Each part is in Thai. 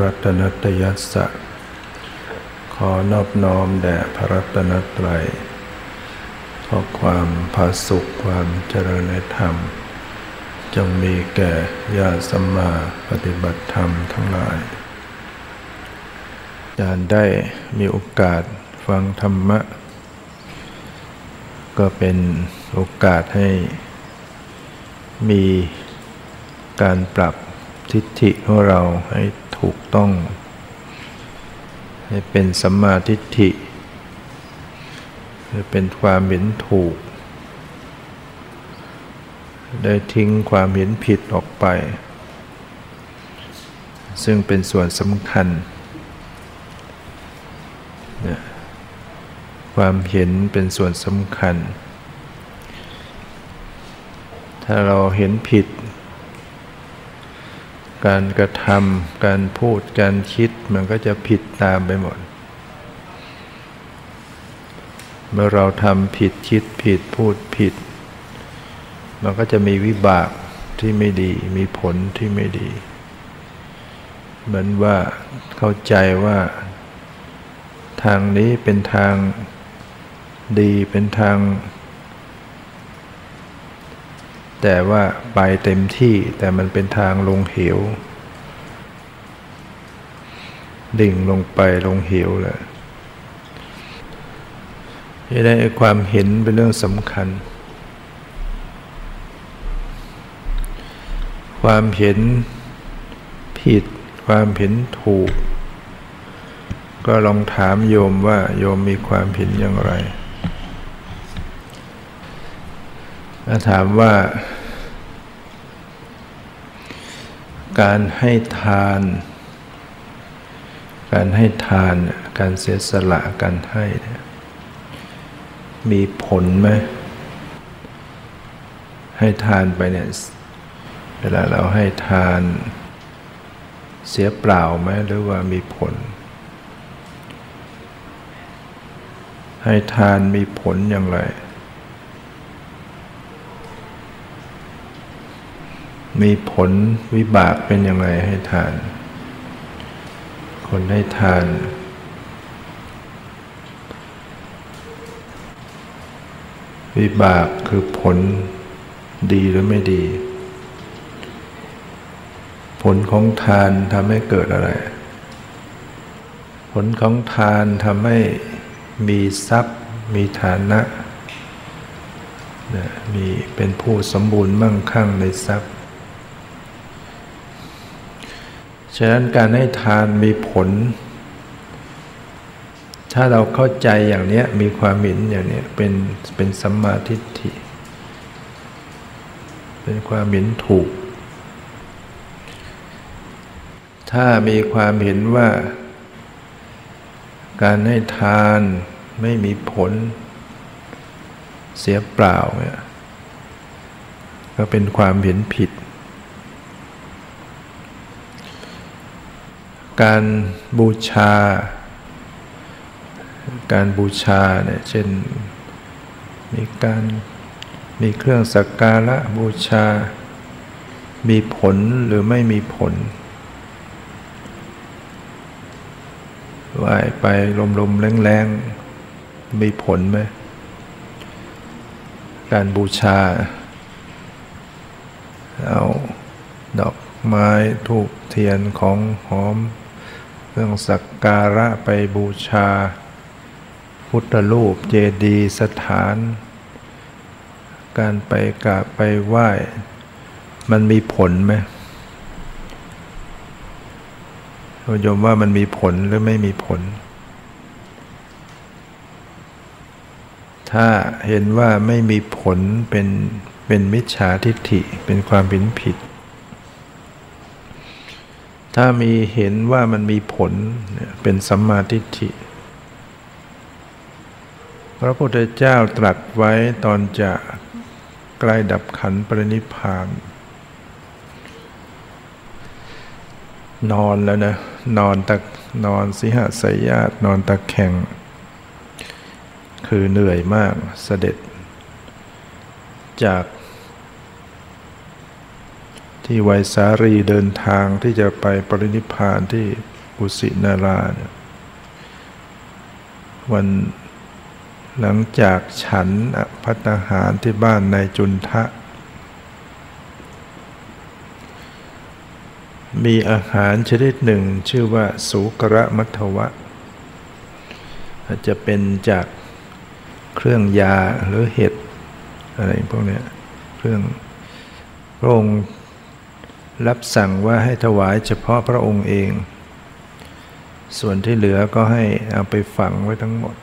รัตนตยัสสะ ขอนอบน้อมแด่พระรัตนตรัยขอความผาสุขความเจริญในธรรม จงมีแก่ญาติสัมมาปฏิบัติธรรมทั้งหลายอาจารได้มีโอกาสฟังธรรมะ ก็เป็นโอกาสให้มีการปรับทิฏฐิของเราให้ ถูกต้อง ให้เป็นสัมมาทิฏฐิให้เป็นความเห็นถูก ได้ทิ้งความเห็นผิดออกไป ซึ่งเป็นส่วนสำคัญ ความเห็นเป็นส่วนสำคัญ ถ้าเราเห็นผิด การกระทำการพูดการคิดมันก็จะผิดตามไปหมด เมื่อเราทำผิดคิดผิดพูดผิด มันก็จะมีวิบากที่ไม่ดี มีผลที่ไม่ดี เหมือนว่าเข้าใจว่า ทางนี้เป็นทางดีเป็นทาง แต่ว่าไปเต็มที่แต่มันเป็นทางลงเหว ดิ่งลงไปลงเหวเลยจะได้ความเห็นเป็นเรื่องสำคัญ ความเห็นผิด ความเห็นถูก ก็ลองถามโยมว่าโยมมีความเห็นอย่างไร ถ้าถามว่า การให้ทาน การให้ทาน การเสียสละการให้มีผลไหมให้ทานไปเนี่ยเวลาเราให้ทานเสียเปล่าไหมหรือว่ามีผล ให้ทานมีผลอย่างไร มีผลวิบากเป็นย่างไรให้ทาน คนให้ทาน วิบากคือผลดีหรือไม่ดี ผลของทานทำให้เกิดอะไร ผลของทานทำให้มีทรัพย์ มีฐานะ มีเป็นผู้สมบูรณ์มั่งคั่งในทรัพย์ ฉะนั้นการให้ทานมีผล ถ้าเราเข้าใจอย่างนี้มีความเห็นอย่างนี้เป็นเป็นสัมมาทิฏฐิ เป็นความเห็นถูก ถ้ามีความเห็นว่า การให้ทานไม่มีผล เสียเปล่าเนี่ยก็เป็นความเห็นผิด การบูชา การบูชาเนี่ยเช่นมีการมีเครื่องสักการะบูชา มีผลหรือไม่มีผลไหวไปลมๆแรงๆ มีผลไหม การบูชา เอาดอกไม้ถูกเทียนของหอม เครื่องสักการะไปบูชา พุทธรูปเจดีย์สถาน การไปกราบไปไหว้ มันมีผลไหมโยมว่ามันมีผลหรือไม่มีผล ถ้าเห็นว่าไม่มีผลเป็นเป็นมิจฉาทิฏฐิเป็นความผิดผิด ถ้ามีเห็นว่ามันมีผลเป็นสัมมาทิฏฐิ พระพุทธเจ้าตรัสไว้ตอนจะใกล้ดับขันปรินิพาน นอนแล้วนะ นอนตะนอนสิหสยาตนอนตะแข่ง คือเหนื่อยมากเสด็จ จาก ที่ไวสารีเดินทางที่จะไปปรินิพพานที่กุสินาราเนี่ยวันหลังจากฉันพัตหารที่บ้านในจุนทะ มีอาหารชนิดหนึ่งชื่อว่าสุกระมัทวะ อาจจะเป็นจากเครื่องยาหรือเห็ดอะไรพวกนี้เครื่องพระองค์ รับสั่งว่าให้ถวายเฉพาะพระองค์เอง ส่วนที่เหลือก็ให้เอาไปฝังไว้ทั้งหมด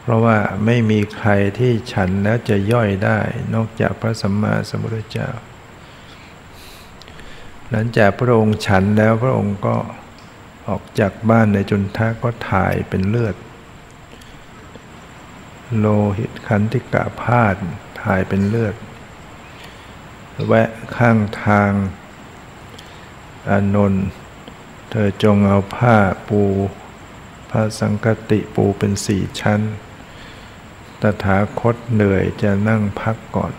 เพราะว่าไม่มีใครที่ฉันแล้วจะย่อยได้นอกจากพระสัมมาสัมพุทธเจ้า หลังจากพระองค์ฉันแล้วพระองค์ก็ออกจากบ้านในจุนทะก็ถ่ายเป็นเลือด โลหิตขันธิกะพาดถ่ายเป็นเลือด แวะข้างทาง อานนท์เธอจงเอาผ้าปูพระสังกติปูเป็นสี่ชั้น ตถาคตเหนื่อยจะนั่งพักก่อน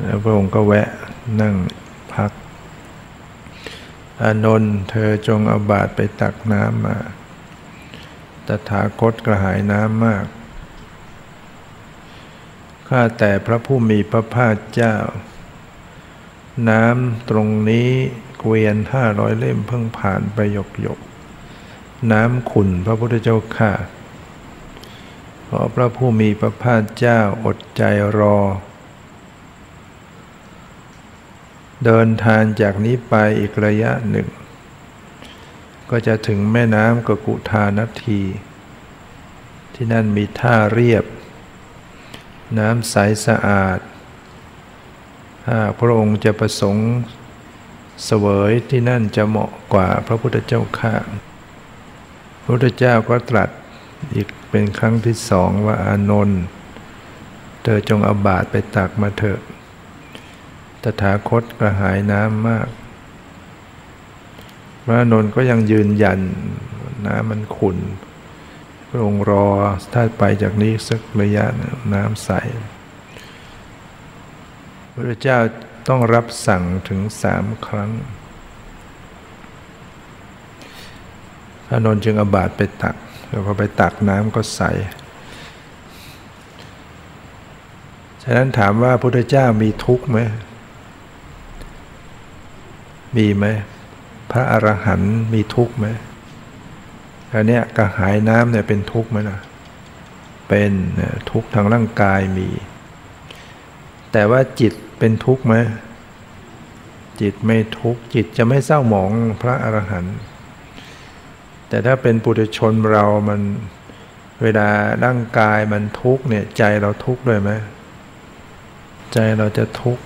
แล้วพระองค์ก็แวะนั่งพัก อานนท์เธอจงเอาบาตรไปตักน้ำมา ตถาคตกระหายน้ำมาก ข้าแต่พระผู้มีพระภาคเจ้า น้ำตรงนี้เกวียนห้าร้อยเล่มเพิ่งผ่านไปหยกหยก น้ำขุนพระพุทธเจ้าข้าเพราะพระผู้มีพระภาคเจ้าอดใจรอ เดินทางจากนี้ไปอีกระยะหนึ่ง ก็จะถึงแม่น้ำกกุทานาที ที่นั่นมีท่าเรียบ น้ำใสสะอาดถ้าพระองค์จะประสงค์เสวยที่นั่นจะเหมาะกว่าพระพุทธเจ้าข้าพระพุทธเจ้าก็ตรัสอีกเป็นครั้งที่สองว่าอานนท์เธอจงเอาบาตรไปตักมาเถอะ ตถาคตกระหายน้ำมาก พระนนท์ก็ยังยืนยันน้ำมันขุ่น พระองค์รอถ้าไปจากนี้สักระยะน้ำใสพระเจ้าต้องรับสั่งถึงสามครั้งพระนนจึงอบาดไปตักแล้วพอไปตักน้ำก็ใส ฉะนั้นถามว่าพระพุทธเจ้ามีทุกข์ไหม มีไหม พระอรหันต์มีทุกข์ไหม อันนี้กระหายน้ำเนี่ยเป็นทุกข์ไหมล่ะ เป็นทุกข์ทางร่างกายมี แต่ว่าจิตเป็นทุกข์ไหมจิตไม่ทุกข์จิตจะไม่เศร้าหมองพระอรหันต์แต่ถ้าเป็นปุถุชนเรามันเวลาร่างกายมันทุกข์เนี่ยใจเราทุกข์ด้วยไหมใจเราจะทุกข์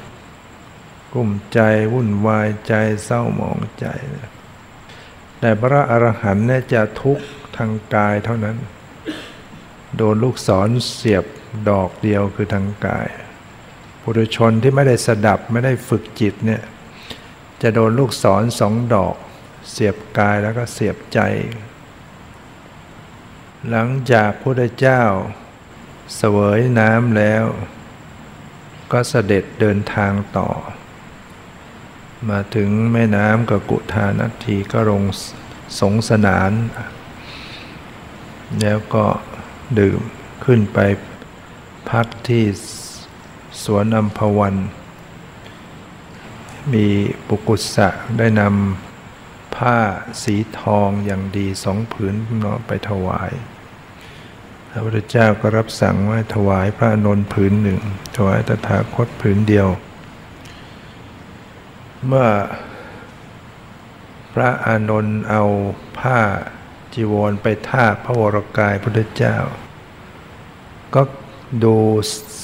ลุ่มใจวุ่นวายใจเศร้าหมองใจ แต่พระอรหันต์เนี่ยจะทุกข์ทางกายเท่านั้น โดนลูกศรเสียบดอกเดียวคือทางกายปุถุชนที่ไม่ได้สดับไม่ได้ฝึกจิตเนี่ยจะโดนลูกศรสองดอก เสียบกายแล้วก็เสียบใจ หลังจากพระเจ้า เสวยน้ำแล้ว ก็เสด็จเดินทางต่อ มาถึงแม่น้ำกับกุทานาทีก็ลงสงสนาน แล้วก็ดื่มขึ้นไปพักที่สวนอัมพวัน มีปุกุสะได้นำผ้าสีทองอย่างดีสองผืนเนาะไปถวาย พระพุทธเจ้าก็รับสั่งว่าถวายพระนนท์ผืนหนึ่ง ถวายตถาคตผืนเดียว เมื่อ พระอานนท์เอาผ้าจีวรไปทาบพระวรกายพุทธเจ้า ก็ดู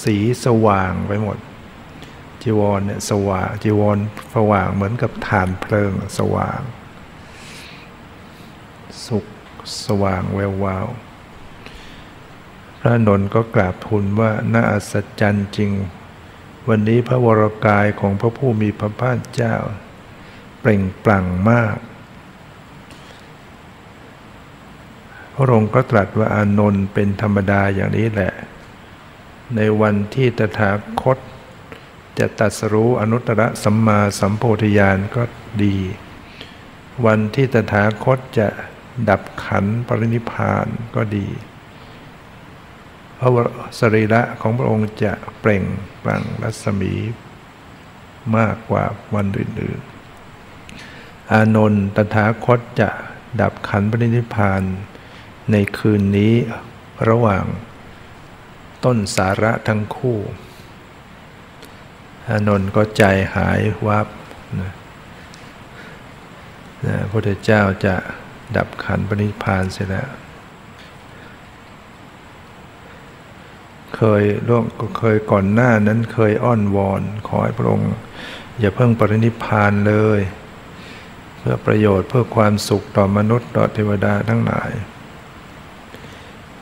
สีสว่างไปหมด จีวรเนี่ยสว่างจีวรสว่างเหมือนกับฐานเพลิงสว่าง สุขสว่างแวววาวพระนนท์ก็กราบทูลว่าน่าอัศจรรย์จริง วันนี้พระวรกายของพระผู้มีพระภาคเจ้า เปล่งปลั่งมาก พระองค์ก็ตรัสว่าอานนท์เป็นธรรมดาอย่างนี้แหละ ในวันที่ตถาคต จะตัดสรู้อนุตตรสัมมาสัมโพธิญาณก็ดี วันที่ตถาคตจะดับขันปรินิพานก็ดี ระสรีระของพระองค์จะเปล่งปลั่งรัศมีมากกว่าวันอื่นๆ อานนท์ตถาคตจะดับขันปรินิพานในคืนนี้ระหว่างต้นสาระทั้งคู่ อานนท์ก็ใจหายวับนะนะพระพุทธเจ้าจะดับขันปณิพานเสร็จแล้ว เคยล่วงเคยก่อนหน้านั้นเคยอ้อนวอน ขอให้พระองค์อย่าเพิ่งปรินิพานเลย เพื่อประโยชน์เพื่อความสุขต่อมนุษย์ต่อเทวดาทั้งหลาย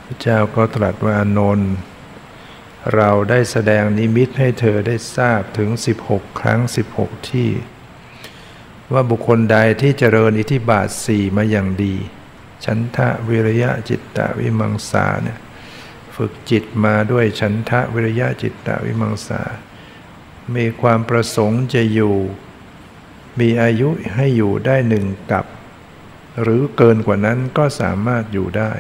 พระเจ้าก็ตรัสว่าอนนท์เราได้แสดงนิมิตให้เธอได้ทราบถึง 16 ครั้ง 16 ที่ ว่าบุคคลใดที่เจริญอิทธิบาทสี่มาอย่างดีฉันทะวิริยะจิตตะวิมังสาเนี่ย ฝึกจิตมาด้วยฉันทะวิริยะจิตตะวิมังสา มีความประสงค์จะอยู่ มีอายุให้อยู่ได้หนึ่งกับ หรือเกินกว่านั้นก็สามารถอยู่ได้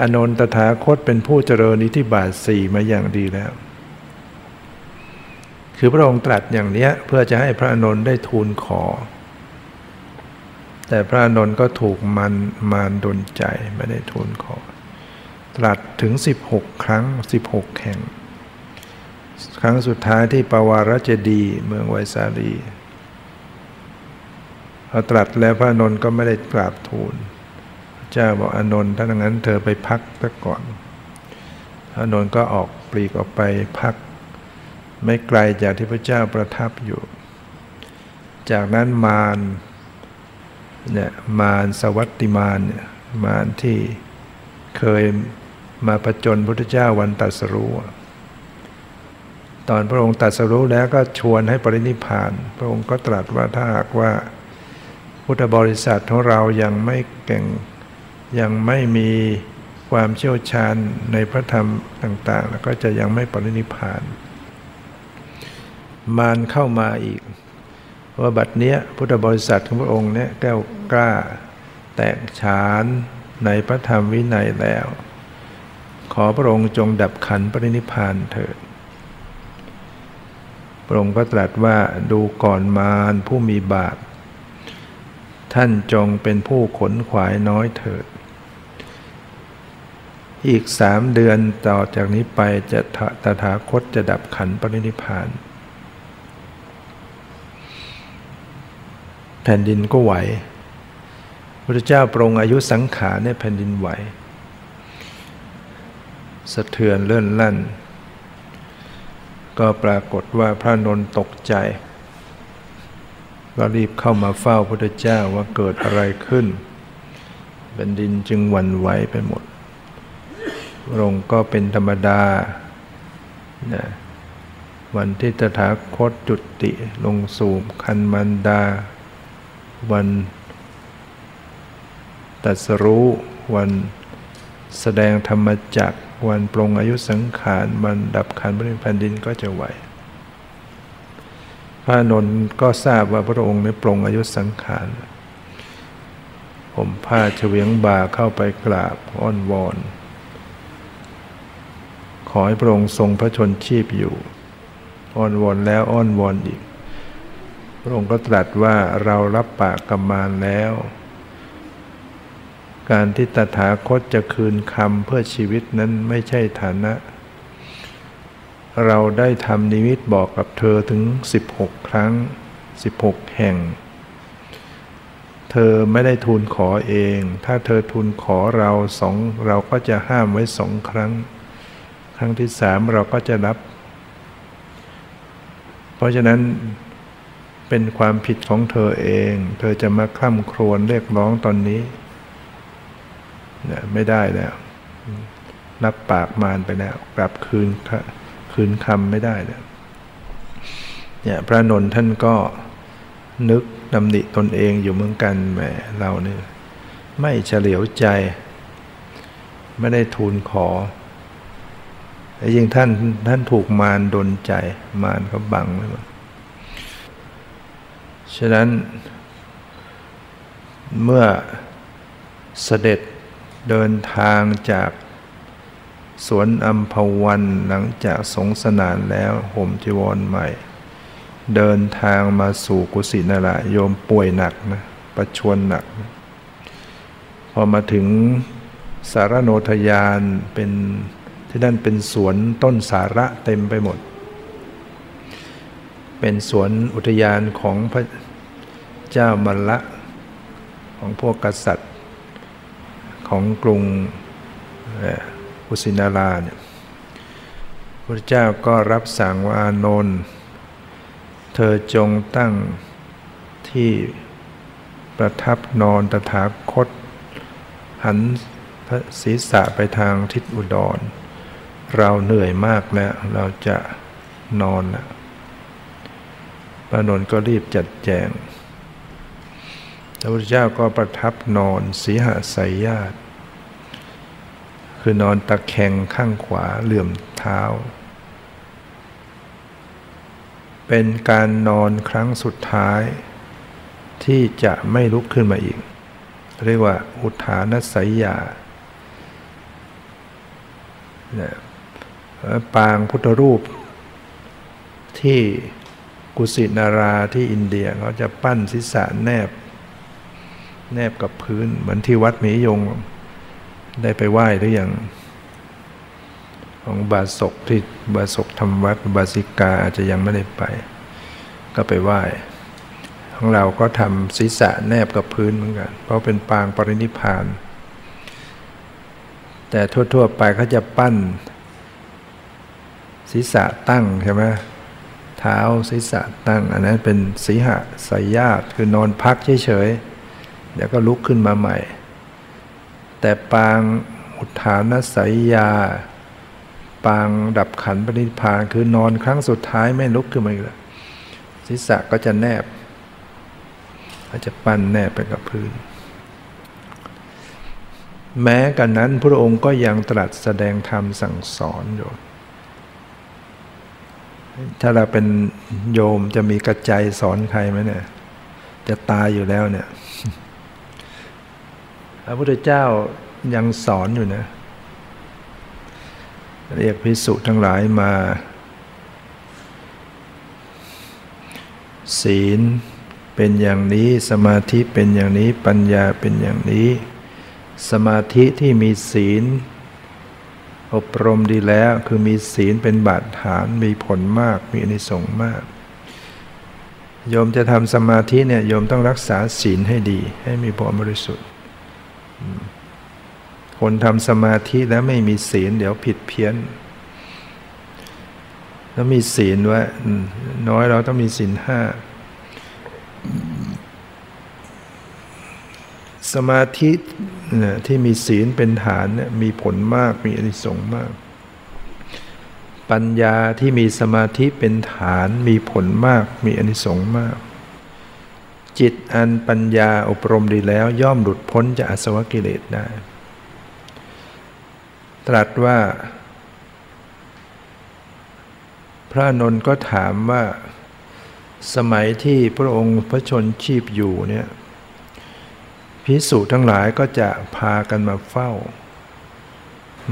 อนนตถาคตเป็นผู้เจริญอิทธิบาทสี่มาอย่างดีแล้ว คือพระองค์ตรัสอย่างเนี้ยเพื่อจะให้พระอนนท์ได้ทูลขอแต่พระอนนท์ก็ถูกมันมารดนใจไม่ได้ทูลขอ ตรัสถึง 16 ครั้ง 16 แห่ง ครั้งสุดท้ายที่ปวารเจดี เมืองไวสาลีพอตรัสแล้วพระนนท์ก็ไม่ได้กราบทูลเจ้าบอกอนนท์ถ้าอย่างนั้นเธอไปพักซะก่อนอนนท์ก็ออกปลีกออกไปพัก ไม่ไกลจากที่พระเจ้าประทับอยู่ จากนั้นมารเนี่ยมารสวัตติมารเนี่ยมารที่เคย มาประจนพุทธเจ้าวันตัดสรู้ตอนพระองค์ตัดสรู้แล้วก็ชวนให้ปรินิพาน พระองค์ก็ตรัสว่าถ้าหากว่าพุทธบริษัทของเรายังไม่เก่งยังไม่มีความเชี่ยวชาญในพระธรรมต่างๆ แล้วก็จะยังไม่ปรินิพาน มารเข้ามาอีก ว่าบัดเนี้ยพุทธบริษัทของพระองค์เนี่ยแก้วกล้าแตกฉานในพระธรรมวินัยแล้ว ขอพระองค์จงดับขันปรินิพานเถิด พระองค์ก็ตรัสว่าดูก่อนมารผู้มีบาป ท่านจงเป็นผู้ขนขวายน้อยเถิด อีกสามเดือนต่อจากนี้ไปจะตถาคตจะดับขันปรินิพาน แผ่นดินก็ไหวพระเจ้าปรงอายุสังขารเนี่ยแผ่นดินไหว สะเทือนเลื่อนลั่น ก็ปรากฏว่าพระนนตกใจ ก็รีบเข้ามาเฝ้าพระเจ้าว่าเกิดอะไรขึ้นแผ่นดินจึงหวั่นไหวไปหมดพระองค์ก็เป็นธรรมดานะวันที่ตถาคตจุติลงสู่คันมันดา วันตัสรู้ วันแสดงธรรมจัก วันปรงอายุสังขารวันดับขันบริแผ่นดินก็จะไหว พระนนท์ก็ทราบว่าพระองค์ได้ปรงอายุสังขาร ผมผ้าเฉวียงบ่าเข้าไปกราบอ้อนวอน ขอให้พระองค์ทรงพระชนชีพอยู่ อ้อนวอนแล้วอ้อนวอนอีก พระองค์ก็ตรัสว่าเรารับปากกรรมานแล้ว การที่ตถาคตจะคืนคำเพื่อชีวิตนั้นไม่ใช่ฐานะ เราได้ทำนิมิตบอกกับเธอถึง 16 ครั้ง 16 แห่ง เธอไม่ได้ทูลขอเอง ถ้าเธอทูลขอเราสองเราก็จะห้ามไว้สองครั้ง ครั้งที่สามเราก็จะรับ เพราะฉะนั้นเป็นความผิดของเธอเอง เธอจะมาคล่ำครวญเรียกร้องตอนนี้ เนี่ยไม่ได้แล้ว รับปากมารไปแล้ว กลับคืนคืนคำไม่ได้แล้วเนี่ยพระนนท์ท่านก็นึกดำดิตนเองอยู่เหมือนกันแหมเราเนี่ยไม่เฉลียวใจ ไม่ได้ทูลขอแต่ยิ่งท่านท่านถูกมารดนใจ มารเขาบังไว้หมดฉะนั้นเมื่อเสด็จ เดินทางจากสวนอัมพวันหลังจากสงสนานแล้วห่มจีวรใหม่ เดินทางมาสู่กุสินาราโยมป่วยหนักนะประชวนหนักพอมาถึงสารโนทยานเป็นที่นั่นเป็นสวนต้นสาระเต็มไปหมด เป็นสวนอุทยานของพระเจ้ามัลละของพวกกษัตริย์ ของกรุงอุสินาราเนี่ยพระเจ้าก็รับสั่งว่าอานนท์เธอจงตั้งที่ประทับนอนตถาคต หันพระศีรษะไปทางทิศอุดร เราเหนื่อยมากแล้ว เราจะนอนแล้วพระนนท์ก็รีบจัดแจง พระพุทธเจ้าก็ประทับนอนสีหสายญาติ คือนอนตะแคงข้างขวาเหลื่อมเท้า เป็นการนอนครั้งสุดท้าย ที่จะไม่ลุกขึ้นมาอีก เรียกว่าอุทานสัยยาปางพุทธรูป ที่กุสินาราที่อินเดียเขาจะปั้นศีรษะแนบ แนบกับพื้น เหมือนที่วัดมียง ได้ไปไหว้หรือยังของบาศกที่บาศกทำวัดบาสิกาอาจจะยังไม่ได้ไป ก็ไปไหว้ของเราก็ทำศีรษะแนบกับพื้นเหมือนกัน เพราะเป็นปางปรินิพาน แต่ทั่วๆไปเขาจะปั้น ศีรษะตั้งใช่ไหมเท้าศีรษะตั้ง อันนั้นเป็นสีหะสายญาติคือนอนพักเฉยๆ เดี๋ยวก็ลุกขึ้นมาใหม่ แต่ปางอุทานสายยา ปางดับขันปณิพานคือนอนครั้งสุดท้ายไม่ลุกขึ้นมาอีกแล้วศีรษะก็จะแนบก็จะปั้นแนบไปกับพื้น แม้กันนั้นพระองค์ก็ยังตรัสแสดงธรรมสั่งสอนอยู่ถ้าเราเป็นโยมจะมีกระใจสอนใครไหมเนี่ย จะตายอยู่แล้วเนี่ย ระพุทธเจ้ายังสอนอยู่นะ เรียกพิสุทั้งหลายมา ศีลเป็นอย่างนี้สมาธิเป็นอย่างนี้ปัญญาเป็นอย่างนี้ สมาธิที่มีศีล อบรมดีแล้วคือมีศีลเป็นบาดฐานมีผลมากมีอนิสงส์มากโยมจะทำสมาธิเนี่ยโยมต้องรักษาศีลให้ดี ให้มีความบริสุทธิ์ คนทำสมาธิแล้วไม่มีศีล เดี๋ยวผิดเพี้ยน แล้วมีศีลไว้น้อยเราต้องมีศีลห้า สมาธิที่มีศีลเป็นฐานมีผลมากมีอนิสงส์มาก ปัญญาที่มีสมาธิเป็นฐานมีผลมากมีอนิสงส์มาก จิตอันปัญญาอบรมดีแล้วย่อมหลุดพ้นจากอสวกิเลสได้ ตรัสว่า พระนนท์ก็ถามว่า สมัยที่พระองค์พระชนชีพอยู่เนี่ยพิสุทั้งหลายก็จะพากันมาเฝ้า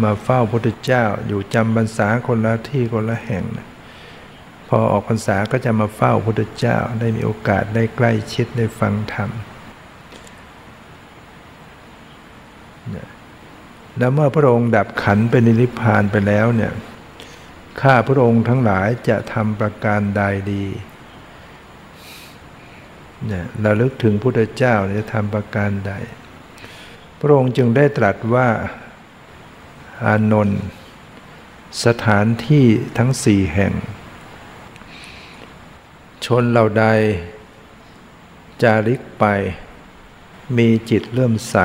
มาเฝ้าพระพุทธเจ้าอยู่จำพรรษาคนละที่คนละแห่ง พอออกพรรษาก็จะมาเฝ้าพระพุทธเจ้าได้มีโอกาสได้ใกล้ชิดได้ฟังธรรมแล้วเมื่อพระองค์ดับขันเป็นนิพพานไปแล้วเนี่ยข้าพระองค์ทั้งหลายจะทำประการใดดีเนี่ยระลึกถึงพุทธเจ้าจะทำประการใด พระองค์จึงได้ตรัสว่าอานนท์สถานที่ทั้งสี่แห่ง ชนเหล่าใด จาริกไป มีจิตเริ่มใส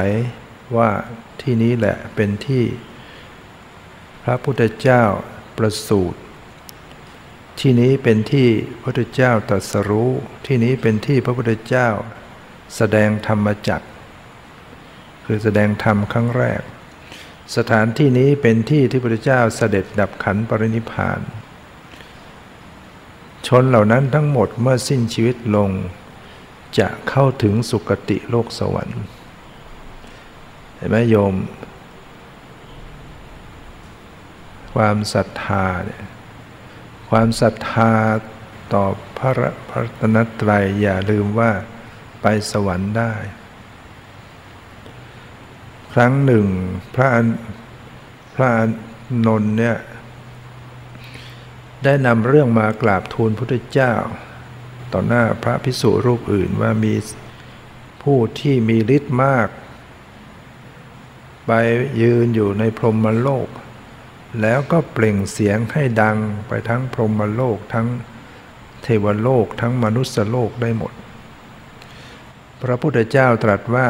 ว่าที่นี้แหละเป็นที่พระพุทธเจ้าประสูติที่นี้เป็นที่พระพุทธเจ้าตรัสรู้ ที่นี้เป็นที่พระพุทธเจ้า แสดงธรรมจักคือแสดงธรรมครั้งแรก สถานที่นี้เป็นที่ที่พระพุทธเจ้าเสด็จดับขันปรินิพาน ชนเหล่านั้นทั้งหมดเมื่อสิ้นชีวิตลง จะเข้าถึงสุคติโลกสวรรค์ เห็นไหมโยม ความศรัทธาเนี่ยความศรัทธาต่อพระพระตนตรัยอย่าลืมว่าไปสวรรค์ได้ ครั้งหนึ่งพระพระนนท์เนี่ย ได้นำเรื่องมากราบทูลพุทธเจ้า ต่อหน้าพระพิสุรูปอื่นว่ามีผู้ที่มีฤทธิ์มาก ไปยืนอยู่ในพรหมโลก แล้วก็เปล่งเสียงให้ดังไปทั้งพรหมโลกทั้งเทวโลกทั้งมนุษยโลกได้หมด พระพุทธเจ้าตรัสว่า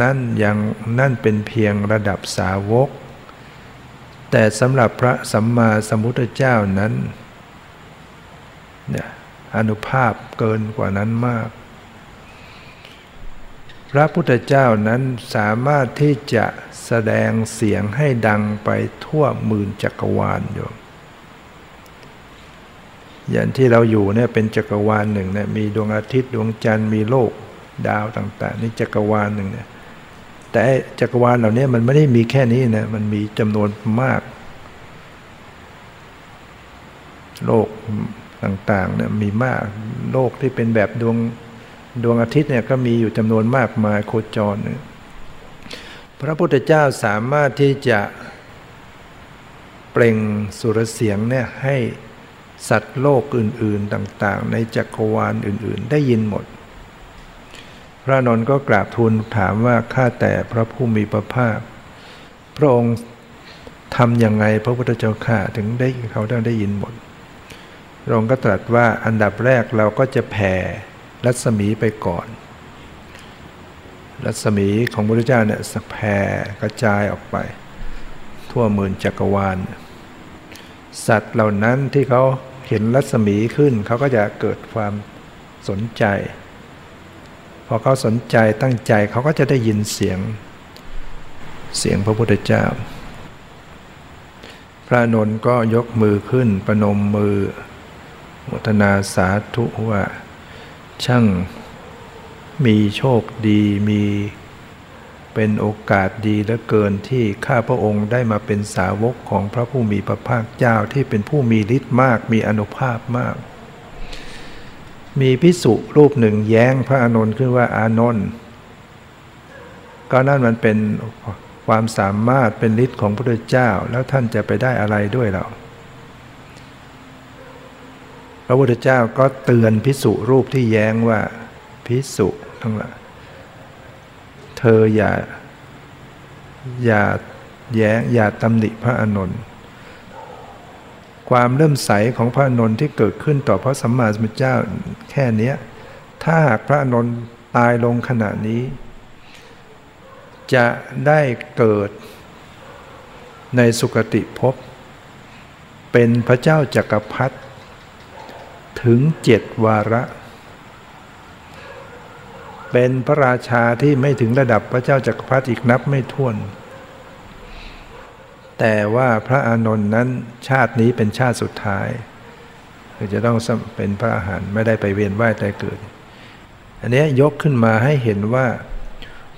นั่นยังนั่นเป็นเพียงระดับสาวก แต่สำหรับพระสัมมาสัมพุทธเจ้านั้นเนี่ยอนุภาพเกินกว่านั้นมาก พระพุทธเจ้านั้นสามารถที่จะแสดงเสียงให้ดังไปทั่วหมื่นจักรวาลอยู่อย่างที่เราอยู่เนี่ยเป็นจักรวาลหนึ่งเนี่ยมีดวงอาทิตย์ดวงจันทร์มีโลกดาวต่าง ๆ นี่จักรวาลหนึ่งเนี่ย แต่จักรวาลเหล่านี้มันไม่ได้มีแค่นี้นะมันมีจำนวนมาก โลกต่างๆเนี่ยมีมากโลกที่เป็นแบบดวงดวงอาทิตย์เนี่ยก็มีอยู่จำนวนมากมายโคจรเนี่ยพระพุทธเจ้าสามารถที่จะเปล่งสุรเสียงเนี่ยให้สัตว์โลกอื่น ๆต่าง ๆ ในจักรวาลอื่น ๆ ได้ยินหมด พระนนท์ก็กราบทูลถามว่าข้าแต่พระผู้มีพระภาค พระองค์ทำยังไงพระพุทธเจ้าข้าถึงได้เขาได้ได้ยินหมดพระองค์ก็ตรัสว่าอันดับแรกเราก็จะแผ่รัศมีไปก่อน รัศมีของพระพุทธเจ้าเนี่ยสแผ่กระจายออกไป ทั่วหมื่นจักรวาล สัตว์เหล่านั้นที่เขาเห็นรัศมีขึ้นเขาก็จะเกิดความสนใจ พอเขาสนใจตั้งใจเขาก็จะได้ยินเสียง เสียงพระพุทธเจ้า พระนนท์ก็ยกมือขึ้นประนมมือมุทนาสาธุว่า ช่างมีโชคดีมีเป็นโอกาสดีเหลือเกินที่ข้าพระองค์ได้มาเป็นสาวกของพระผู้มีพระภาคเจ้าที่เป็นผู้มีฤทธิ์มากมีอนุภาพมาก มีพิสุรูปหนึ่งแย้งพระอานนท์ขึ้นว่าอานนท์ก็นั่นมันเป็นความสามารถเป็นฤทธิ์ของพระพุทธเจ้าแล้วท่านจะไปได้อะไรด้วยเราพระพุทธเจ้าก็เตือนพิสุรูปที่แย้งว่าพิสุทั้งหลายเธออย่าอย่าแย้งอย่าตำหนิพระอานนท์ ความเริ่มใสของพระนนท์ที่เกิดขึ้นต่อพระสัมมาสัมพุทธเจ้าแค่นี้ถ้าหากพระนนท์ตายลงขณะนี้ จะได้เกิดในสุคติภพเป็นพระเจ้าจักรพรรดิถึงเจ็ดวาระ เป็นพระราชาที่ไม่ถึงระดับพระเจ้าจักรพรรดิอีกนับไม่ถ้วน แต่ว่าพระอานนท์นั้นชาตินี้เป็นชาติสุดท้าย คือจะต้องเป็นพระอาหารไม่ได้ไปเวียนว่ายแต่เกิด อันนี้ยกขึ้นมาให้เห็นว่า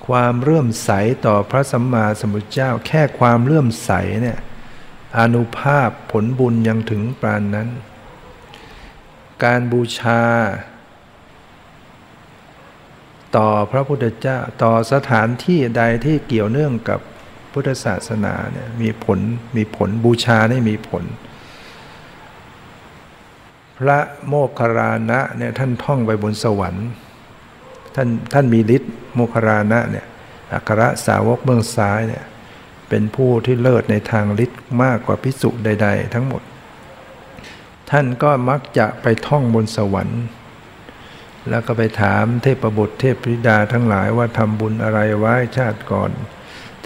ความเลื่อมใสต่อพระสัมมาสัมพุทธเจ้า แค่ความเลื่อมใสเนี่ยอนุภาพผลบุญยังถึงปานนั้น การบูชา ต่อพระพุทธเจ้าต่อสถานที่ใดที่เกี่ยวเนื่องกับ พุทธศาสนาเนี่ยมีผลมีผลบูชาได้มีผล พระโมคคารานะเนี่ยท่านท่องไปบนสวรรค์ ท่านท่านมีฤทธิ์โมคคารานะเนี่ยอัครสาวกเบื้องซ้ายเนี่ยเป็นผู้ที่เลิศในทางฤทธิ์มากกว่าพิสุใด ๆ ทั้งหมด ท่านก็มักจะไปท่องบนสวรรค์ แล้วก็ไปถามเทพบุตรเทพธิดาทั้งหลายว่าทำบุญอะไรไว้ชาติก่อน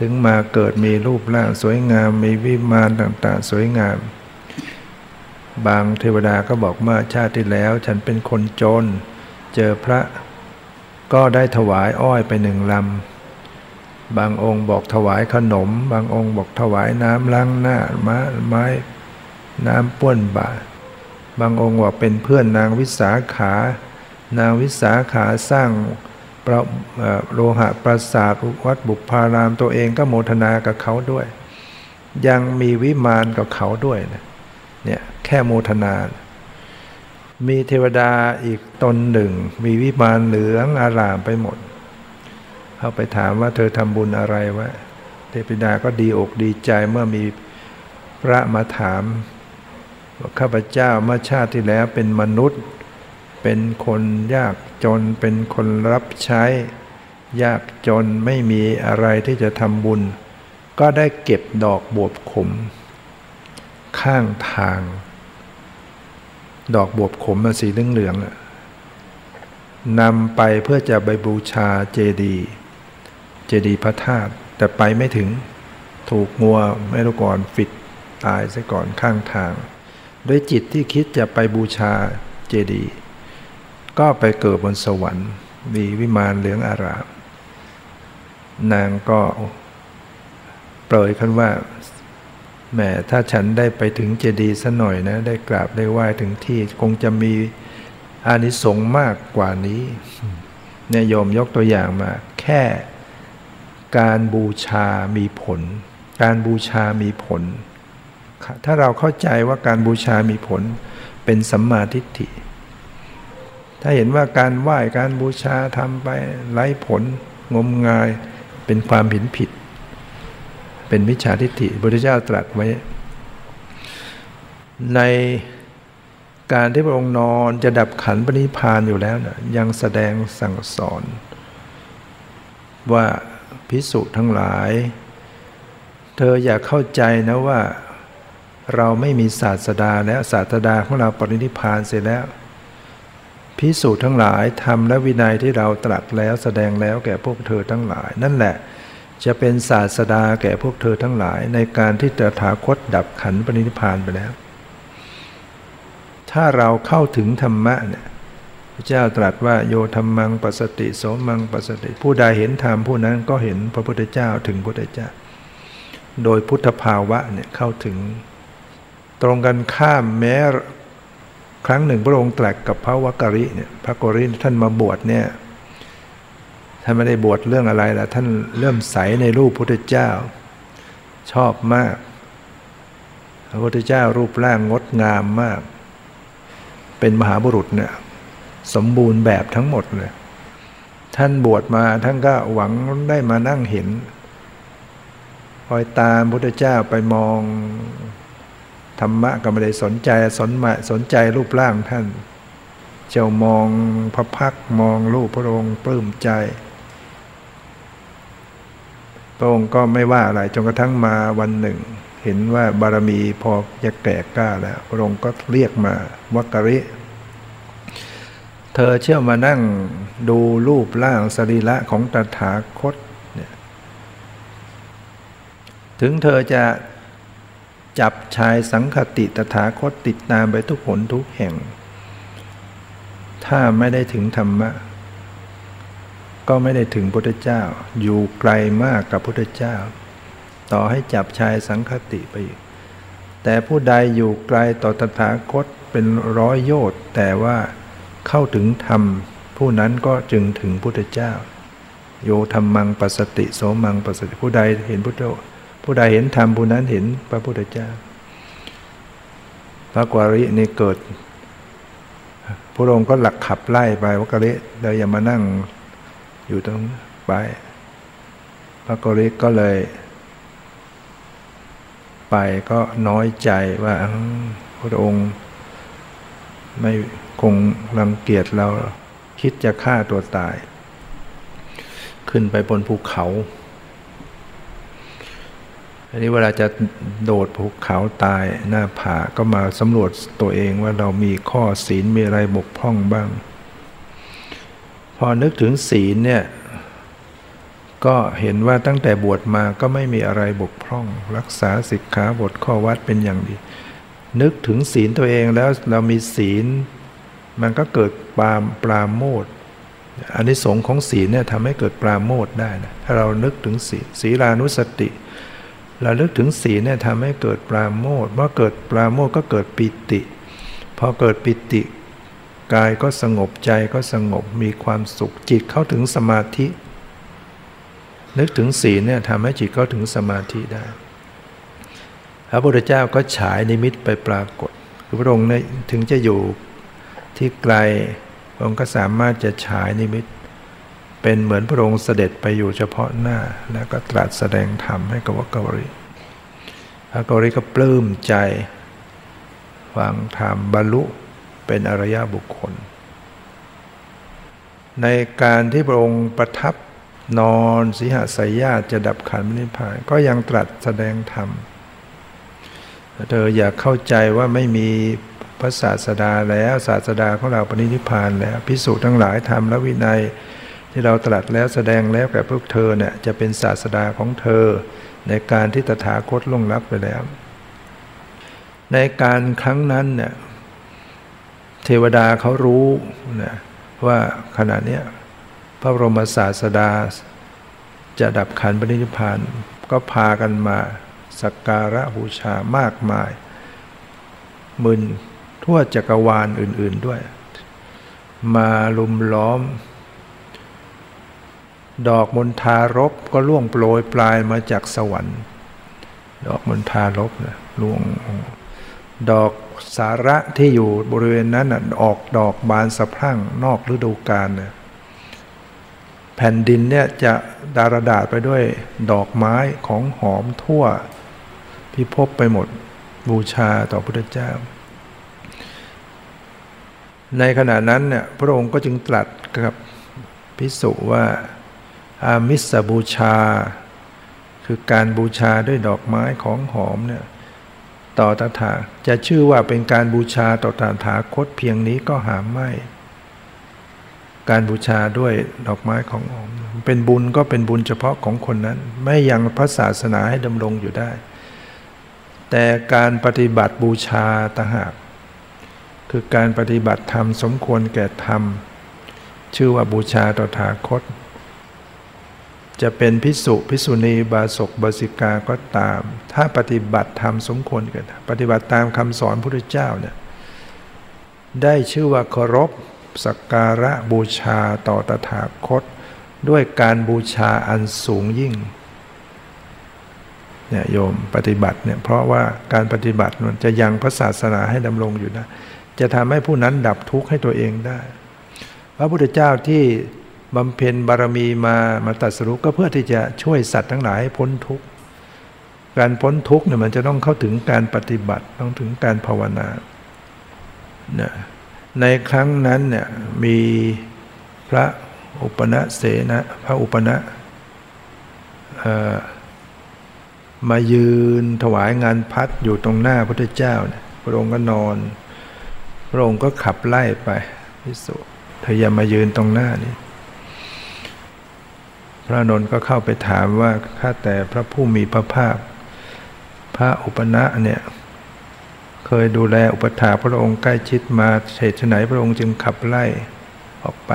ถึงมาเกิดมีรูปร่างสวยงาม มีวิมานต่างๆ สวยงาม บางเทวดาก็บอกว่าชาติที่แล้ว ฉันเป็นคนจน เจอพระก็ได้ถวายอ้อยไปหนึ่งลำ บางองค์บอกถวายขนม บางองค์บอกถวายน้ำล้างหน้าม้าไม้ น้ำป้วนบาบางองค์บอกเป็นเพื่อนนางวิสาขา นางวิสาขาสร้าง ประโลหะปราสาทวัดบุพารามตัวเองก็โมทนากับเขาด้วย ยังมีวิมานกับเขาด้วยนะเนี่ยแค่โมทนา มีเทวดาอีกตนหนึ่ง มีวิมานเหลืองอารามไปหมดเขาไปถามว่าเธอทำบุญอะไรวะเทวดาก็ดีอกดีใจเมื่อมีพระมาถามว่าข้าพเจ้าเมื่อชาติที่แล้วเป็นมนุษย์ เป็นคนยากจนเป็นคนรับใช้ ยากจนไม่มีอะไรที่จะทำบุญ ก็ได้เก็บดอกบวบขม ข้างทาง ดอกบวบขมมาสีเหลืองๆนำไปเพื่อจะไปบูชาเจดีย์เจดีย์พระธาตุแต่ไปไม่ถึงถูกงัวไม่รู้ก่อนฟิดตายซะก่อนข้างทาง ด้วยจิตที่คิดจะไปบูชาเจดีย์ ก็ไปเกิดบนสวรรค์มีวิมานเหลืองอาราม นางก็เปรยคันว่าแหมถ้าฉันได้ไปถึงเจดีย์สัหน่อยนะ ได้กราบได้ไหว้ถึงที่คงจะมีอานิสงส์มากกว่านี้เนี่ยยมยกตัวอย่างมา แค่การบูชามีผล การบูชามีผล ถ้าเราเข้าใจว่าการบูชามีผลเป็นสัมมาทิฏฐิ ถ้าเห็นว่าการไหว้การบูชาทำไปไร้ผลงมงายเป็นความผิดผิด เป็นมิจฉาทิฏฐิพระพุทธเจ้าตรัสไว้ ในการที่พระองค์นอนจะดับขันปณิพานอยู่แล้วนะยังแสดงสั่งสอน ว่าพิสุทั้งหลาย เธออย่าเข้าใจนะว่า เราไม่มีศาสดาแล้วศาสดาของเราปรินิพานเสร็จแล้ว พิสูจน์ทั้งหลายทำและวินัยที่เราตรัสแล้วแสดงแล้วแก่พวกเธอทั้งหลาย นั่นแหละ จะเป็นศาสดาแก่พวกเธอทั้งหลาย ในการที่ตถาคตดับขันปรินิพานไปแล้ว ถ้าเราเข้าถึงธรรมะเนี่ยพระเจ้าตรัสว่าโยธรรมังปัสติโสมังปัสติ ผู้ใดเห็นธรรมผู้นั้นก็เห็นพระพุทธเจ้าถึงพระพุทธเจ้า โดยพุทธภาวะเนี่ยเข้าถึง ตรงกันข้ามแม้ ครั้งหนึ่งพระองค์ตรัสกับพระวักกริเนี่ยพระกริท่านมาบวชเนี่ยท่านไม่ได้บวชเรื่องอะไรละท่านเริ่มใสในรูปพุทธเจ้า ชอบมาก พระพุทธเจ้ารูปร่างงดงามมาก เป็นมหาบุรุษเนี่ยสมบูรณ์แบบทั้งหมดเลย ท่านบวชมาท่านก็หวังได้มานั่งเห็น คอยตามพุทธเจ้าไปมอง ธรรมะก็ไม่ได้สนใจสนมาสนใจรูปร่างท่าน เจ้ามองพระพักมองรูปพระองค์ปลื้มใจ พระองค์ก็ไม่ว่าอะไรจนกระทั่งมาวันหนึ่ง เห็นว่าบารมีพอจะแก่กล้าแล้ว พระองค์ก็เรียกมาวักริเธอเชื่อมานั่งดูรูปร่างสรีระของตถาคตถึงเธอจะ จับชายสังคติตถาคตติดตามไปทุกผลทุกแห่ง ถ้าไม่ได้ถึงธรรมะ ก็ไม่ได้ถึงพุทธเจ้า อยู่ไกลมากกับพุทธเจ้า ต่อให้จับชายสังคติไปอีกแต่ผู้ใดอยู่ไกลต่อตถาคตเป็นร้อยโยชน์แต่ว่าเข้าถึงธรรม ผู้นั้นก็จึงถึงพุทธเจ้า โยธรรมังปัสสติโสมังปัสสติผู้ใดเห็นพุทธ ผู้ใดเห็นธรรมผู้นั้นเห็นพระพุทธเจ้า พระกวารินี่เกิด พระองค์ก็หลักขับไล่ไปวักริเราอย่ามานั่งอยู่ตรงไปพระกวาริก็เลย ไปก็น้อยใจว่าพระองค์ ไม่คงรังเกียจเราคิดจะฆ่าตัวตาย ขึ้นไปบนภูเขา อันนี้เวลาจะโดดภูเขาตายหน้าผาก็มาสำรวจตัวเองว่าเรามีข้อศีลมีอะไรบกพร่องบ้าง พอนึกถึงศีลเนี่ยก็เห็นว่าตั้งแต่บวชมาก็ไม่มีอะไรบกพร่อง รักษาสิกขาบทข้อวัดเป็นอย่างดี นึกถึงศีลตัวเองแล้วเรามีศีล มันก็เกิดปามปราโมทอันนี้สงของศีลเนี่ยทำให้เกิดปราโมทได้นะถ้าเรานึกถึงศีลศีลานุสติ ราลึกถึงศีลเนี่ยทำให้เกิดปราโมทเมื่อเกิดปราโมทก็เกิดปิติ พอเกิดปิติ กายก็สงบใจก็สงบมีความสุขจิตเข้าถึงสมาธิ นึกถึงศีลเนี่ยทำให้จิตเข้าถึงสมาธิได้ พระพุทธเจ้าก็ฉายนิมิตไปปรากฏคือพระองค์เนี่ยถึงจะอยู่ที่ไกลองค์ก็สามารถจะฉายนิมิต เป็นเหมือนพระองค์เสด็จไปอยู่เฉพาะหน้า แล้วก็ตรัสแสดงธรรมให้กับวักวริพระกวริก็ปลื้มใจ ฟังธรรมบรรลุเป็นอริยบุคคล ในการที่พระองค์ประทับนอนสิหสายญาติจะดับขันนิพพานก็ยังตรัสแสดงธรรมเธออยากเข้าใจว่าไม่มีพระศาสดาแล้วศาสดาของเราปณินิพานแล้วพิสูจน์ทั้งหลายธรรมและวินัย ที่เราตรัสแล้วแสดงแล้วแก่พวกเธอเนี่ยจะเป็นศาสดาของเธอ ในการที่ตถาคตล่วงลับไปแล้ว ในการครั้งนั้นเนี่ยเทวดาเขารู้นะว่าขณะนี้พระบรมศาสดาจะดับขันปณิพานก็พากันมาสักการะบูชามากมายมึนทั่วจักรวาลอื่น ๆด้วย มาลุมล้อม ดอกมณฑารบก็ล่วงโปรยปลายมาจากสวรรค์ ดอกมณฑารบนะล่วง ดอกสาระที่อยู่บริเวณนั้นออกดอกบานสะพรั่งนอกฤดูกาลนะแผ่นดินเนี่ยจะดารดาษไปด้วยดอกไม้ของหอมทั่ว พิภพไปหมดบูชาต่อพระพุทธเจ้า ในขณะนั้นเนี่ยพระองค์ก็จึงตรัสกับพิสุว่า อามิสบูชา คือการบูชาด้วยดอกไม้ของหอมเนี่ยต่อตถาจะชื่อว่าเป็นการบูชาต่อตถาคตเพียงนี้ก็หาไม่ การบูชาด้วยดอกไม้ของหอมเป็นบุญก็เป็นบุญเฉพาะของคนนั้น ไม่ยังพระศาสนาให้ดำรงอยู่ได้ แต่การปฏิบัติบูชาตหาก คือการปฏิบัติธรรมสมควรแก่ธรรม ชื่อว่าบูชาต่อถาคต จะเป็นพิสุพิสุณีบาศกบาสิกาก็ตาม ถ้าปฏิบัติธรรมสมควรแก่ปฏิบัติตามคำสอนพระพุทธเจ้าเนี่ยได้ชื่อว่าเคารพสักการะบูชาต่อตถาคต ด้วยการบูชาอันสูงยิ่งเนี่ยโยมปฏิบัติเนี่ยเพราะว่าการปฏิบัติมันจะยังพระศาสนาให้ดำรงอยู่นะจะทำให้ผู้นั้นดับทุกข์ให้ตัวเองได้ พระพุทธเจ้าที่ บำเพ็ญบารมีมามาตัดสรุปก็เพื่อที่จะช่วยสัตว์ทั้งหลายให้พ้นทุกข์การพ้นทุกข์เนี่ยมันจะต้องเข้าถึงการปฏิบัติต้องถึงการภาวนาเนี่ยในครั้งนั้นเนี่ยมีพระอุปนะเสนะพระอุปนะมายืนถวายงานพัดอยู่ตรงหน้าพระพุทธเจ้าเนี่ยพระองค์ก็นอน พระองค์ก็ขับไล่ไปพิสุเธออย่ามายืนตรงหน้านี้ ระนนท์ก็เข้าไปถามว่าข้าแต่พระผู้มีพระภาค พระอุปนะเนี่ย เคยดูแลอุปถาพระองค์ใกล้ชิดมาเหตุไหนพระองค์จึงขับไล่ออกไป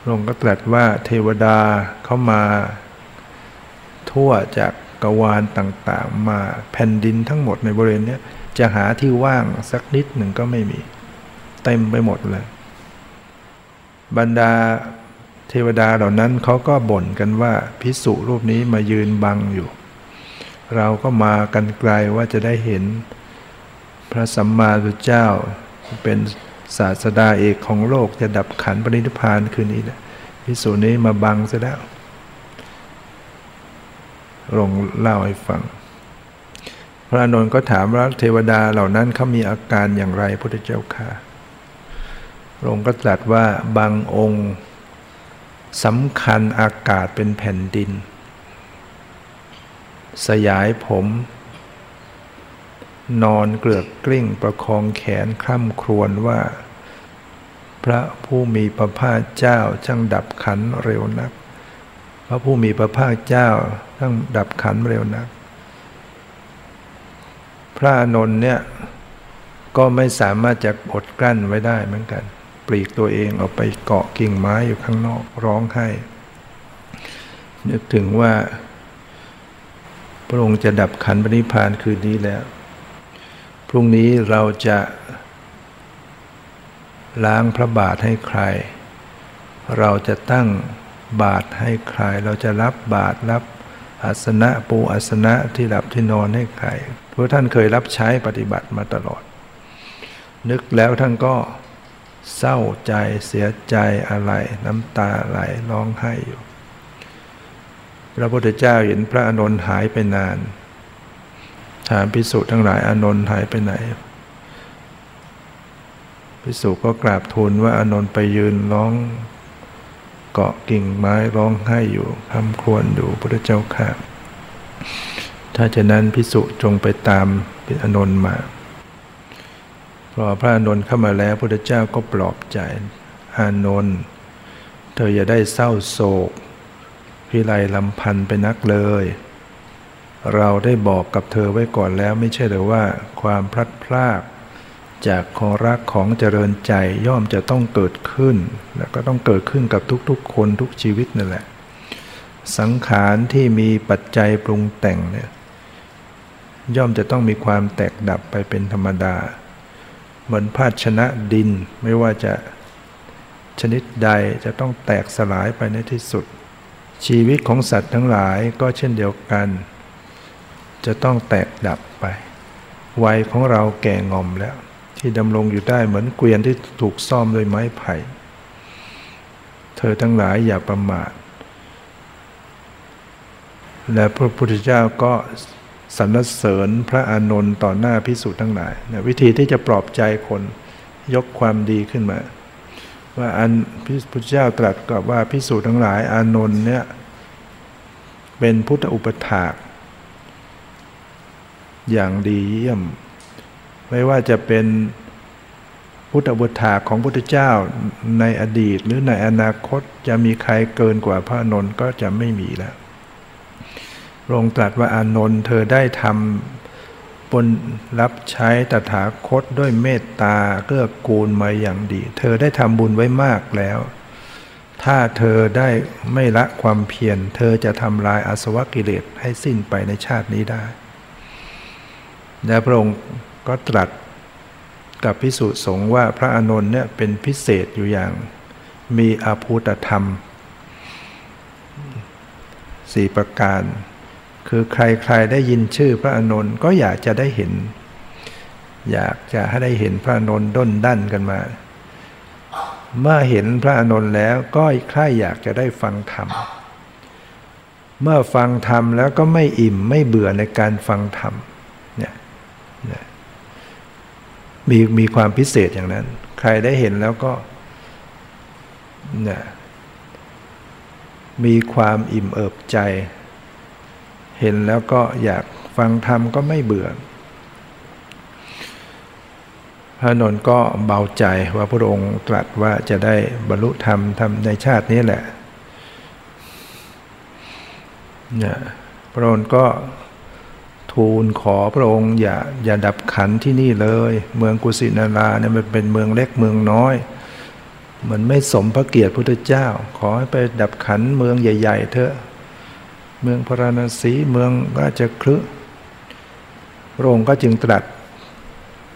พระองค์ก็ตรัสว่าเทวดาเข้ามา ทั่วจากกวาลต่างๆ มาแผ่นดินทั้งหมดในบริเวณนี้จะหาที่ว่างสักนิดหนึ่งก็ไม่มี เต็มไปหมดเลย บรรดา เทวดาเหล่านั้นเขาก็บ่นกันว่าพิสุรูปนี้มายืนบังอยู่ เราก็มากันไกลว่าจะได้เห็นพระสัมมาสัมพุทธเจ้าเป็นศาสดาเอกของโลกจะดับขันปรินิพพานคืนนี้นะพิสุนี้มาบังซะแล้วลงเล่าให้ฟัง พระนนท์ก็ถามว่าเทวดาเหล่านั้นเขามีอาการอย่างไรพุทธเจ้าค่ะพระองค์ก็ตรัสว่าบางองค์ สำคัญอากาศเป็นแผ่นดิน สยายผม นอนเกลือกกลิ้งประคองแขนคร่ำครวญว่า พระผู้มีพระภาคเจ้าช่างดับขันเร็วนัก พระผู้มีพระภาคเจ้าต้งดับขันเร็วนัก พระนนเนี่ยก็ไม่สามารถจะอดกลั้นไว้ได้เหมือนกัน ปลีกตัวเองออกไปเกาะกิ่งไม้อยู่ข้างนอกร้องไห้นึกถึงว่า พระองค์จะดับขันปณิพานคืนนี้แล้ว พรุ่งนี้เราจะล้างพระบาทให้ใคร เราจะตั้งบาทให้ใคร เราจะรับบาทรับอาสนะปูอาสนะที่หลับที่นอนให้ใครเพราะท่านเคยรับใช้ปฏิบัติมาตลอด นึกแล้วท่านก็ เศร้าใจเสียใจอะไรน้ำตาไหลร้องไห้อยู่ พระพุทธเจ้าเห็นพระอานนท์หายไปนาน ถามพิสุทั้งหลายอานนท์หายไปไหนพิสุก็กราบทูลว่าอานนท์ไปยืนร้องเกาะกิ่งไม้ร้องไห้อยู่คำควรอยู่พระเจ้าค่ะ ถ้าฉะนั้นพิสุจงไปตามพิอนนท์มา พอพระอนนท์เข้ามาแล้วพระเจ้าก็ปลอบใจอานนท์เธออย่าได้เศร้าโศก พิไรลำพันไปนักเลย เราได้บอกกับเธอไว้ก่อนแล้วไม่ใช่หรือว่า ความพลัดพรากจากของรักของเจริญใจย่อมจะต้องเกิดขึ้น แล้วก็ต้องเกิดขึ้นกับทุกๆ คนทุกชีวิตนั่นแหละ สังขารที่มีปัจจัยปรุงแต่งเนี่ยย่อมจะต้องมีความแตกดับไปเป็นธรรมดา เหมือนภาชนะดิน ไม่ว่าจะชนิดใดจะต้องแตกสลายไปในที่สุด ชีวิตของสัตว์ทั้งหลายก็เช่นเดียวกัน จะต้องแตกดับไป วัยของเราแก่งอมแล้ว ที่ดำรงอยู่ได้เหมือนเกวียนที่ถูกซ่อมด้วยไม้ไผ่ เธอทั้งหลายอย่าประมาทและพระพุทธเจ้าก็ สรรเสริญพระอานนท์ต่อหน้าพิสูจน์ทั้งหลายนะวิธีที่จะปลอบใจคนยกความดีขึ้นมา ว่าอันพระพุทธเจ้าตรัสกับว่าพิสูจน์ทั้งหลายอานนท์เนี่ยเป็นพุทธอุปถาก อย่างดีเยี่ยม ไม่ว่าจะเป็นพุทธบุตรของพุทธเจ้าในอดีตหรือในอนาคตจะมีใครเกินกว่าพระนนท์ก็จะไม่มีแล้ว ลงตรัสว่าอานนท์เธอได้ทำบนรับใช้ตถาคตด้วยเมตตาเกื้อกูลมาอย่างดี เธอได้ทำบุญไว้มากแล้ว ถ้าเธอได้ไม่ละความเพียร เธอจะทำลายอาสวะกิเลสให้สิ้นไปในชาตินี้ได้ และพระองค์ก็ตรัสกับพิสุสงว่าพระอานนท์เนี่ยเป็นพิเศษอยู่อย่าง มีอาภูตธรรมสี่ประการ คือใครๆได้ยินชื่อพระอานนท์ก็อยากจะได้เห็น อยากจะให้ได้เห็นพระอานนท์ด้นดันกันมา เมื่อเห็นพระอานนท์แล้วก็ใครอยากจะได้ฟังธรรม เมื่อฟังธรรมแล้วก็ไม่อิ่มไม่เบื่อในการฟังธรรมเนี่ยมีมีความพิเศษอย่างนั้น ใครได้เห็นแล้วก็เนี่ยมีความอิ่มเอิบใจ เห็นแล้วก็อยากฟังธรรมก็ไม่เบื่อพระนนท์ก็เบาใจว่าพระองค์ตรัสว่าจะได้บรรลุธรรมทำในชาตินี้แหละเนี่ยพระองค์ก็ทูลขอพระองค์อย่าอย่าดับขันที่นี่เลย เมืองกุสินาราเนี่ยมันเป็นเมืองเล็กเมืองน้อย มันไม่สมพระเกียรติพุทธเจ้า ขอให้ไปดับขันเมืองใหญ่ ๆ เถอะ เมืองพระราณสีเมืองราชคลึพระองค์ก็จึงตรัส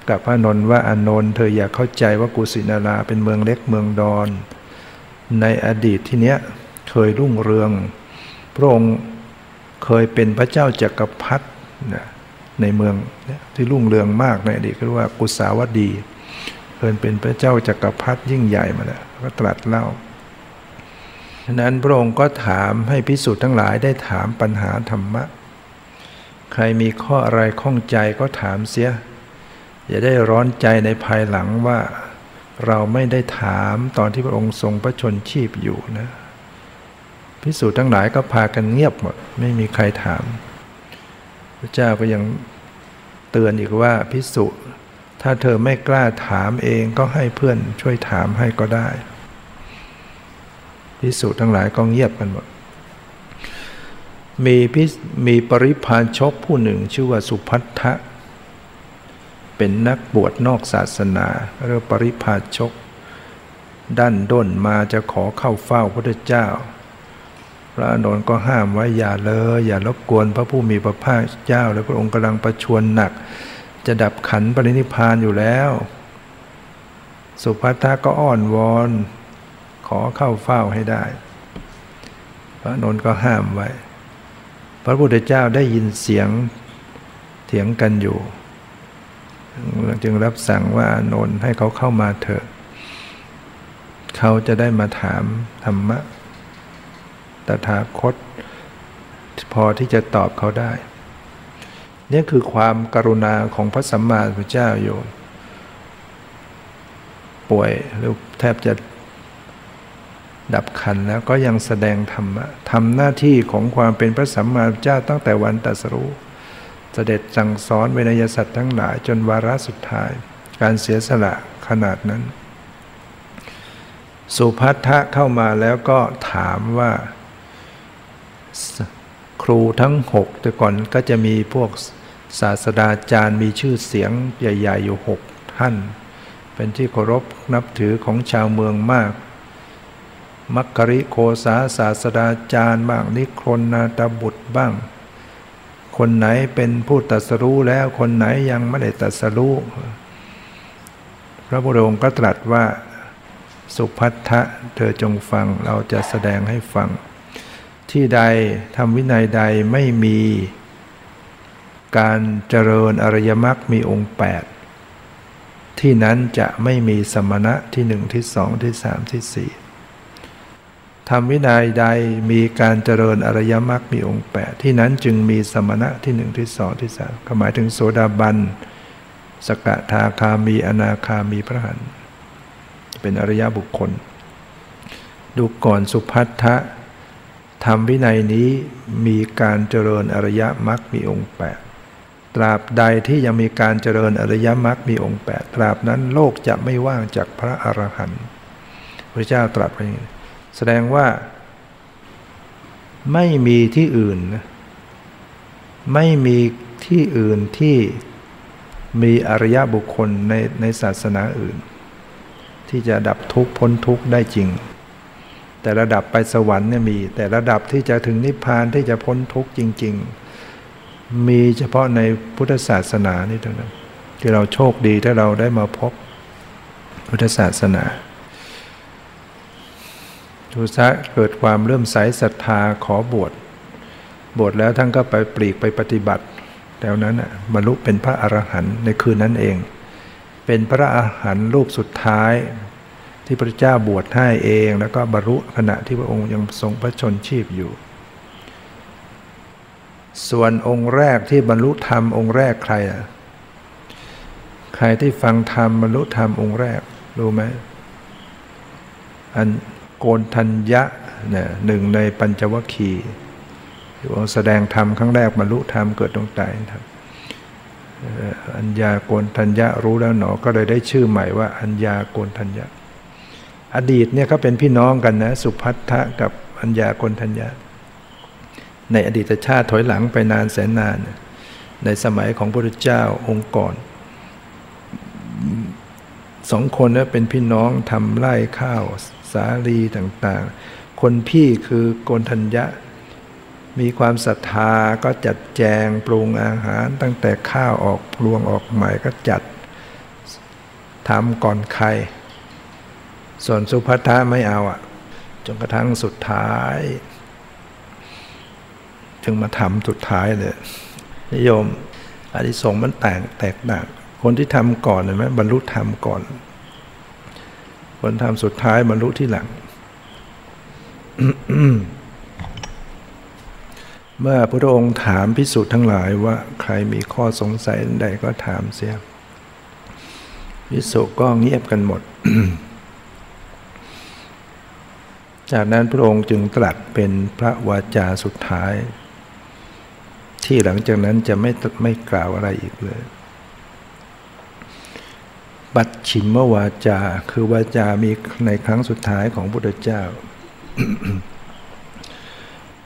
กับพระนนท์ว่าอนนท์เธออย่าเข้าใจว่ากุสินาราเป็นเมืองเล็กเมืองดอน ในอดีตที่เนี้ยเคยรุ่งเรือง พระองค์เคยเป็นพระเจ้าจักรพรรดิในเมืองที่รุ่งเรืองมากในอดีตก็เรียกว่ากุสาวดี เคยเป็นพระเจ้าจักรพรรดิยิ่งใหญ่มาแล้วก็ตรัสเล่า ฉะนั้นพระองค์ก็ถามให้พิสูจน์ทั้งหลายได้ถามปัญหาธรรมะ ใครมีข้ออะไรข้องใจก็ถามเสีย อย่าได้ร้อนใจในภายหลังว่า เราไม่ได้ถามตอนที่พระองค์ทรงพระชนชีพอยู่นะพิสูจน์ทั้งหลายก็พากันเงียบหมดไม่มีใครถาม พระเจ้าก็ยังเตือนอีกว่าพิสุถ้าเธอไม่กล้าถามเองก็ให้เพื่อนช่วยถามให้ก็ได้ พิสุทั้งหลายก็เงียบกันหมด มีพิมีปริพานชกผู้หนึ่งชื่อว่าสุพัทธะ เป็นนักบวชนอกศาสนาเรียกปริพาชกดันด้นมาจะขอเข้าเฝ้าพระเจ้า พระอนนท์ก็ห้ามไว้อย่าเลย อย่ารบกวนพระผู้มีพระภาคเจ้า และพระองค์กำลังประชวรหนัก จะดับขันปรินิพานอยู่แล้ว สุภัททะก็อ้อนวอน ขอเข้าเฝ้าให้ได้ พระนนท์ก็ห้ามไว้ พระพุทธเจ้าได้ยินเสียงเถียงกันอยู่จึงรับสั่งว่าอนนท์ให้เขาเข้ามาเถอะ เขาจะได้มาถามธรรมะตถาคต พอที่จะตอบเขาได้ นี่คือความกรุณาของพระสัมมาสัมพุทธเจ้าโยมป่วยหรือแทบจะ ดับขันแล้วก็ยังแสดงธรรมะทำหน้าที่ของความเป็นพระสัมมาสัมพุทธเจ้าตั้งแต่วันตรัสรู้ เสด็จสั่งสอนเวนยสัตว์ทั้งหลายจนวาระสุดท้าย การเสียสละขนาดนั้น สุพัทธะเข้ามาแล้วก็ถามว่าครูทั้งหกแต่ก่อนก็จะมีพวกศาสดาจารย์มีชื่อเสียงใหญ่ ๆ อยู่หกท่าน เป็นที่เคารพนับถือของชาวเมืองมาก มักกริโคสาศาสดาจารย์บ้างนิครนนาตบุตรบ้าง คนไหนเป็นผู้ตัสรู้แล้วคนไหนยังไม่ได้ตัสรู้พระพุทธองค์ก็ตรัสว่าสุพัทธะเธอจงฟังเราจะแสดงให้ฟัง ที่ใดทำวินัยใดไม่มี การเจริญอริยมรรคมีองค์8ที่นั้นจะไม่มีสมณะที่หนึ่งที่สองที่สามที่สี่ ทำวินัยใดมีการเจริญอริยมรรคมีองค์8ที่นั้นจึงมีสมณะที่หนึ่งที่สองที่สามหมายถึงโสดาบันสกทาคามีอนาคามีพระหันเป็นอริยบุคคล ดูก่อนสุพัทธะทำวินัยนี้มีการเจริญอริยมรรคมีองค์แปดตราบใดที่ยังมีการเจริญอริยมรรคมีองค์แปดตราบนั้นโลกจะไม่ว่างจากพระอรหันต์พระเจ้าตรัสไป แสดงว่าไม่มีที่อื่น ไม่มีที่อื่นที่มีอริยบุคคลในในศาสนาอื่น ที่จะดับทุกข์พ้นทุกข์ได้จริง แต่ระดับไปสวรรค์เนี่ยมี แต่ระดับที่จะถึงนิพพานที่จะพ้นทุกข์จริง ๆ มีเฉพาะในพุทธศาสนานี่เท่านั้นที่เราโชคดีถ้าเราได้มาพบพุทธศาสนา ทุสะเกิดความเริ่มใสศรัทธาขอบวชบวชแล้วท่านก็ไปปลีกไปปฏิบัติแล้วนั้นบรรลุเป็นพระอรหันต์ในคืนนั้นเอง เป็นพระอาหารรูปสุดท้ายที่พระเจ้าบวชให้เอง แล้วก็บรรลุขณะที่พระองค์ยังทรงพระชนชีพอยู่ ส่วนองค์แรกที่บรรลุธรรมองค์แรกใครอะใครที่ฟังธรรมบรรลุธรรมองค์แรกรู้ไหมอัน โกนทัญญะเนี่ยหนึ่งในปัญจวัคคีย์ที่องค์แสดงธรรมครั้งแรกบรรลุธรรมเกิดตรงใจครับอัญญาโกนทัญญะรู้แล้วหนอ ก็เลยได้ชื่อใหม่ว่าอัญญาโกนทัญญะ อดีตเนี่ยเขาเป็นพี่น้องกันนะ สุพัทธะกับอัญญาโกนทัญญะ ในอดีตชาติถอยหลังไปนานแสนนาน ในสมัยของพระพุทธเจ้าองค์ก่อนสองคนนี้เป็นพี่น้องทำไร่ข้าว สาลีต่างๆ คนพี่คือโกนทัญญะ มีความศรัทธาก็จัดแจงปรุงอาหารตั้งแต่ข้าวออกพลวงออกใหม่ก็จัดทำก่อนใคร ส่วนสุภัทาไม่เอาอะ จนกระทั่งสุดท้าย จึงมาทำสุดท้ายเลยนิยมอธิสงมันแตกแตกต่างคนที่ทำก่อนเห็นไหมบรรลุธรรมก่อน คนทำสุดท้ายบรรลุที่หลัง เมื่อพระองค์ถามพิสุทธ์ทั้งหลายว่าใครมีข้อสงสัยใดก็ถามเสียพิสุก็เงียบกันหมด จากนั้นพระองค์จึงตรัสเป็นพระวาจาสุดท้าย ที่หลังจากนั้นจะไม่ไม่กล่าวอะไรอีกเลย บัตชิมวาจา คือวาจามีในครั้งสุดท้ายของพระพุทธเจ้า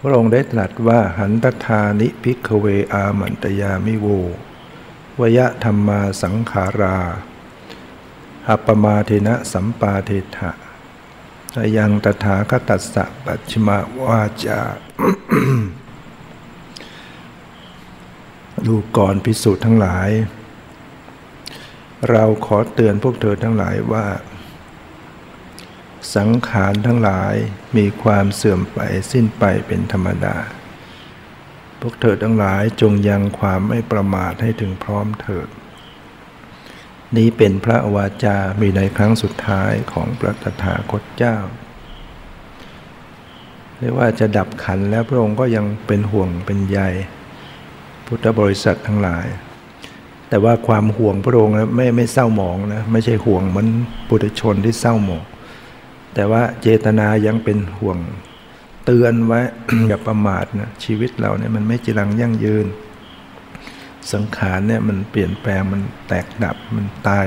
พระองค์ได้ตรัสว่าหันตทานิพิกเวอามันตยามิโววยะธรรมาสังขาราอัปมาเทนะสัมปาเทถะยังตถาคตัสสะปัจฉมาวาจาดูก่อนพิสูจน์ทั้งหลาย เราขอเตือนพวกเธอทั้งหลายว่า สังขารทั้งหลายมีความเสื่อมไปสิ้นไปเป็นธรรมดา พวกเธอทั้งหลายจงยังความไม่ประมาทให้ถึงพร้อมเถิด นี้เป็นพระวาจา มีในครั้งสุดท้ายของพระตถาคตเจ้าเรียกว่าจะดับขันแล้วพระองค์ก็ยังเป็นห่วงเป็นใย พุทธบริษัททั้งหลาย แต่ว่าความห่วงพระองค์ไม่ไม่เศร้าหมองนะไม่ใช่ห่วงเหมือนปุถุชนที่เศร้าหมอง แต่ว่าเจตนายังเป็นห่วงเตือนไว้อย่าประมาทนะชีวิตเราเนี่ยมันไม่จีรังยั่งยืน สังขารเนี่ยมันเปลี่ยนแปลงมันแตกดับมันตาย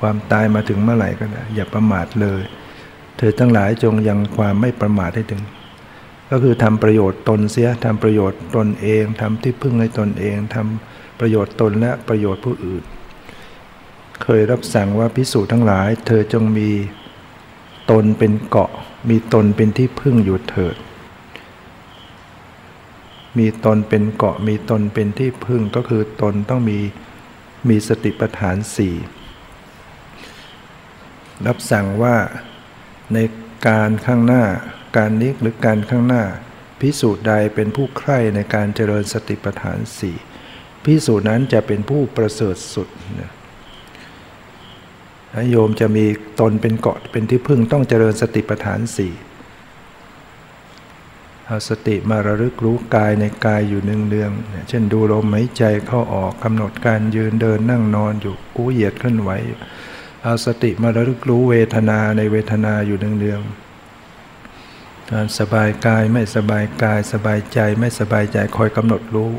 ความตายมาถึงเมื่อไหร่ก็ได้อย่าประมาทเลย เธอทั้งหลายจงยังความไม่ประมาทให้ถึงก็คือทำประโยชน์ตนเสียทำประโยชน์ตนเองทำที่พึ่งให้ตนเองทำ ประโยชน์ตนและประโยชน์ผู้อื่น เคยรับสั่งว่าพิสูจน์ทั้งหลาย เธอจงมีตนเป็นเกาะ มีตนเป็นที่พึ่งอยู่เถิด มีตนเป็นเกาะมีตนเป็นที่พึ่งก็คือตนต้องมีมีสติปัฏฐานสี่รับสั่งว่าในการข้างหน้าการนี้หรือการข้างหน้า พิสูจน์ใดเป็นผู้ใคร่ในการเจริญสติปัฏฐานสี่ พิสูจน์นั้นจะเป็นผู้ประเสริฐสุดนะโยมจะมีตนเป็นเกาะเป็นที่พึ่งต้องเจริญสติปัฏฐานสี่เอาสติมาระลึกรู้กายในกายอยู่เนืองๆเช่นดูลมหายใจเข้าออกกำหนดการยืนเดินนั่งนอนอยู่กู้เหยียดเคลื่อนไหวเอาสติมาระลึกรู้เวทนาในเวทนาอยู่เนืองๆการสบายกายไม่สบายกายสบายใจไม่สบายใจคอยกำหนดรู้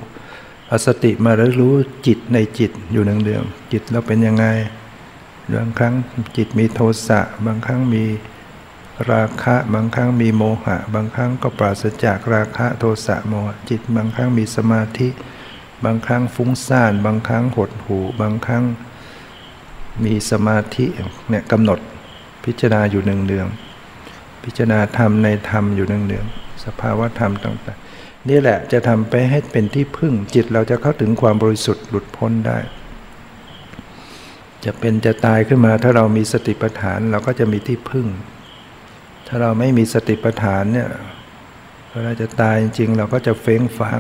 เอาสติมาแล้วรู้จิตในจิตอยู่เนืองๆจิตเราเป็นยังไงบางครั้งจิตมีโทสะบางครั้งมีราคะบางครั้งมีโมหะ บางครั้งก็ปราศจากราคะโทสะโมหะจิตบางครั้งมีสมาธิ บางครั้งฟุ้งซ่าน บางครั้งหดหูบางครั้งมีสมาธิเนี่ยกำหนดพิจารณาอยู่หนึ่งเนือง พิจารณาธรรมในธรรมอยู่หนึ่งเนือง สภาวะธรรมต่างๆ นี่แหละจะทำไปให้เป็นที่พึ่งจิตเราจะเข้าถึงความบริสุทธิ์หลุดพ้นได้ จะเป็นจะตายขึ้นมาถ้าเรามีสติปัฏฐานเราก็จะมีที่พึ่ง ถ้าเราไม่มีสติปัฏฐานเนี่ยเวลาจะตายจริงๆเราก็จะเฟ้งฟัง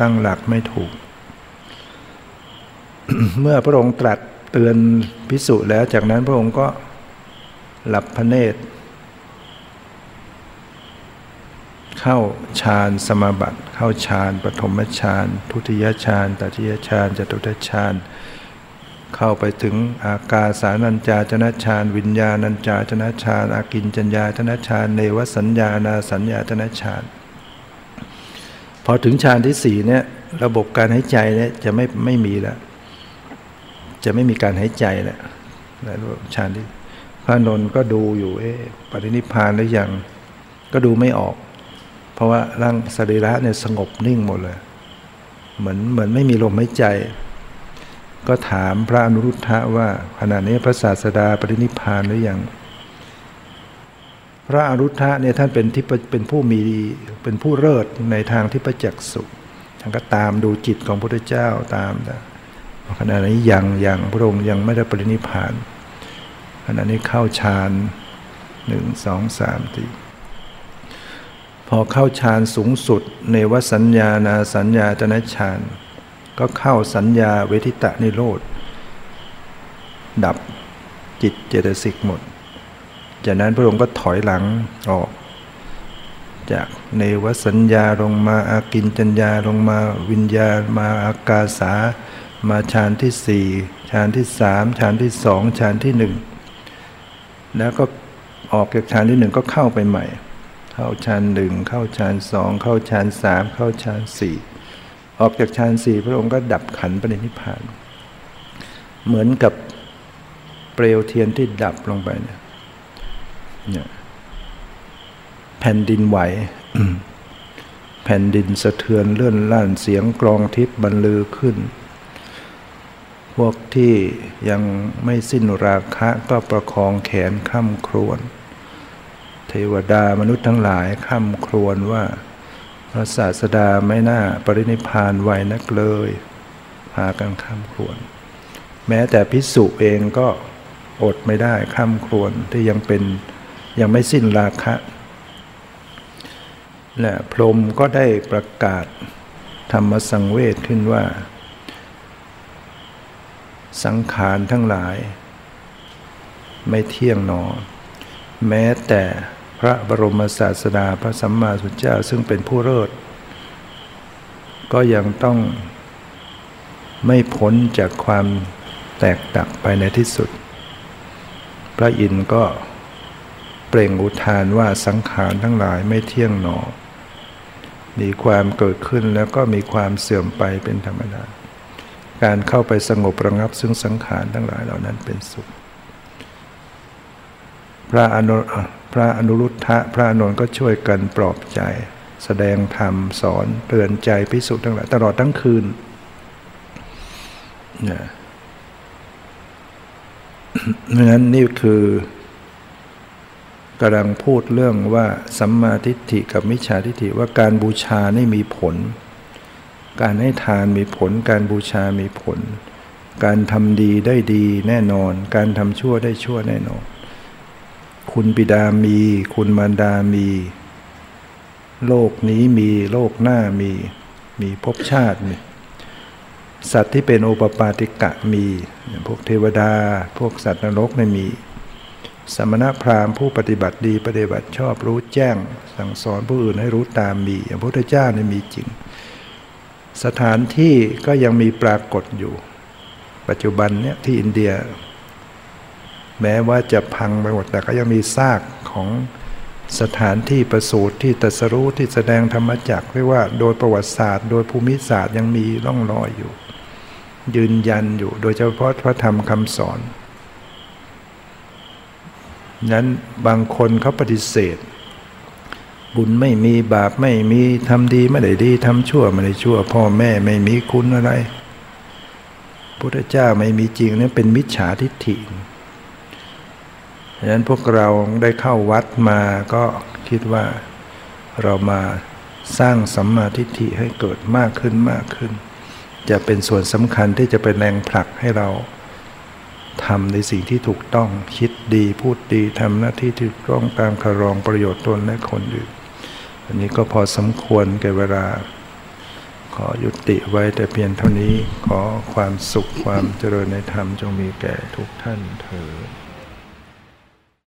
ตั้งหลักไม่ถูก เมื่อพระองค์ตรัสเตือนพิสุแล้วจากนั้นพระองค์ก็หลับพระเนตร เข้าฌานสมาบัติเข้าฌานปฐมฌานทุติยฌานตติยฌานจตุตฌานเข้าไปถึงอากาสานัญจาจนะฌานวิญญาณัญจาจนะฌานอากินจัญญาจนะฌานเนวสัญญานาสัญญาจนะฌานพอถึงฌานที่สี่เนี่ยระบบการหายใจเนี่ยจะไม่ไม่มีแล้วจะไม่มีการหายใจแล้วแล้วฌานที่พระนนท์ก็ดูอยู่เอ๊ะปรินิพานหรือยังก็ดูไม่ออก เพราะว่าร่างสรีระเนี่ยสงบนิ่งหมดเลย เหมือนเหมือนไม่มีลมหายใจ ก็ถามพระอนุรุทธะว่าขณะนี้พระศาสดาปรินิพานหรือยังพระอนุรุทธะเนี่ยท่านเป็นที่เป็นผู้มีเป็นผู้เลิศในทางที่ประจักษ์สุขท่านก็ตามดูจิตของพระพุทธเจ้าตามขณะนี้ยังยังพระองค์ยังไม่ได้ปรินิพานขณะนี้เข้าฌานหนึ่งสองสามสี่ พอเข้าฌานสูงสุดในวสัญญานาสัญญาจนะฌานก็เข้าสัญญาเวทิตะนิโรธ ดับจิตเจตสิกหมด จากนั้นพระองค์ก็ถอยหลังออก จากในวสัญญาลงมาอากินจัญญาลงมาวิญญามาอากาสา มาฌานที่สี่ฌานที่สามฌานที่สองฌานที่หนึ่งแล้วก็ออกจากฌานที่หนึ่งก็เข้าไปใหม่ เข้าฌานหนึ่งเข้าฌานสองเข้าฌานสามเข้าฌานสี่ออกจากฌานสี่พระองค์ก็ดับขันปณินิพาน เหมือนกับเปลวเทียนที่ดับลงไปเนี่ยแผ่นดินไหวแผ่นดินสะเทือนเลื่อนล่านเสียงกรองทิพย์บรรลือขึ้น พวกที่ยังไม่สิ้นราคะก็ประคองแขนข้ามครวน เทวดามนุษย์ทั้งหลายข้าครวญว่า พระศาสดาไม่น่าปรินิพานไวนักเลย พากันข้ามครวญแม้แต่พิสุเองก็อดไม่ได้ข้ามครวญที่ยังเป็นยังไม่สิ้นราคะและพรมก็ได้ประกาศธรรมสังเวชขึ้นว่า สังขารทั้งหลาย ไม่เที่ยงหนอ แม้แต่ พระบรมศาสดาพระสัมมาสัมพุทธเจ้าซึ่งเป็นผู้เลิศก็ยังต้องไม่พ้นจากความแตกตักไปในที่สุด พระอินทร์ก็เปล่งอุทานว่าสังขารทั้งหลายไม่เที่ยงหนอ มีความเกิดขึ้นแล้วก็มีความเสื่อมไปเป็นธรรมดา การเข้าไปสงบระงับซึ่งสังขารทั้งหลายเหล่านั้นเป็นสุข พระอนุ ระอนุรุทธะพระอนุนก็ช่วยกันปลอบใจ แสดงธรรมสอนเตือนใจพิสุทั้งหลายตลอดทั้งคืนเนี่ยเพราะนั้นนี่คือกำลังพูดเรื่องว่าสัมมาทิฏฐิกับมิจฉาทิฏฐิว่าการบูชานี่มีผล การให้ทานมีผล การบูชามีผล การทำดีได้ดีแน่นอน การทำชั่วได้ชั่วแน่นอน คุณบิดามี คุณมารดามี โลกนี้มีโลกหน้ามี มีภพชาติมีสัตว์ที่เป็นโอปปาติกะมี พวกเทวดา พวกสัตว์นรกไม่มี สมณพราหมณ์ผู้ปฏิบัติดีปฏิบัติชอบรู้แจ้ง สั่งสอนผู้อื่นให้รู้ตามมีอย่างพระพุทธเจ้าเนี่ยมีจริง สถานที่ก็ยังมีปรากฏอยู่ ปัจจุบันเนี่ยที่อินเดีย แม้ว่าจะพังไปหมดแต่ก็ยังมีซากของสถานที่ประสูติที่ตรัสรู้ที่แสดงธรรมจักเรียกว่าโดยประวัติศาสตร์ โดยภูมิศาสตร์ยังมีร่องรอยอยู่ ยืนยันอยู่โดยเฉพาะพระธรรมคำสอนนั้นบางคนเขาปฏิเสธ บุญไม่มีบาปไม่มีทำดีไม่ได้ดีทำชั่วไม่ได้ชั่ว พ่อแม่ไม่มีคุณอะไรพุทธเจ้าไม่มีจริงนี่เป็นมิจฉาทิฏฐิ ดังนั้นพวกเราได้เข้าวัดมาก็คิดว่าเรามาสร้างสัมมาทิฏฐิให้เกิดมากขึ้นมากขึ้น จะเป็นส่วนสำคัญที่จะเป็นแรงผลักให้เราทำในสิ่งที่ถูกต้องคิดดีพูดดีทำหน้าที่ที่ต้องตามคารองประโยชน์ตนและคนอื่น อันนี้ก็พอสมควรแก่เวลา ขอยุติไว้แต่เพียงเท่านี้ขอความสุขความเจริญในธรรมจงมีแก่ทุกท่านเถิด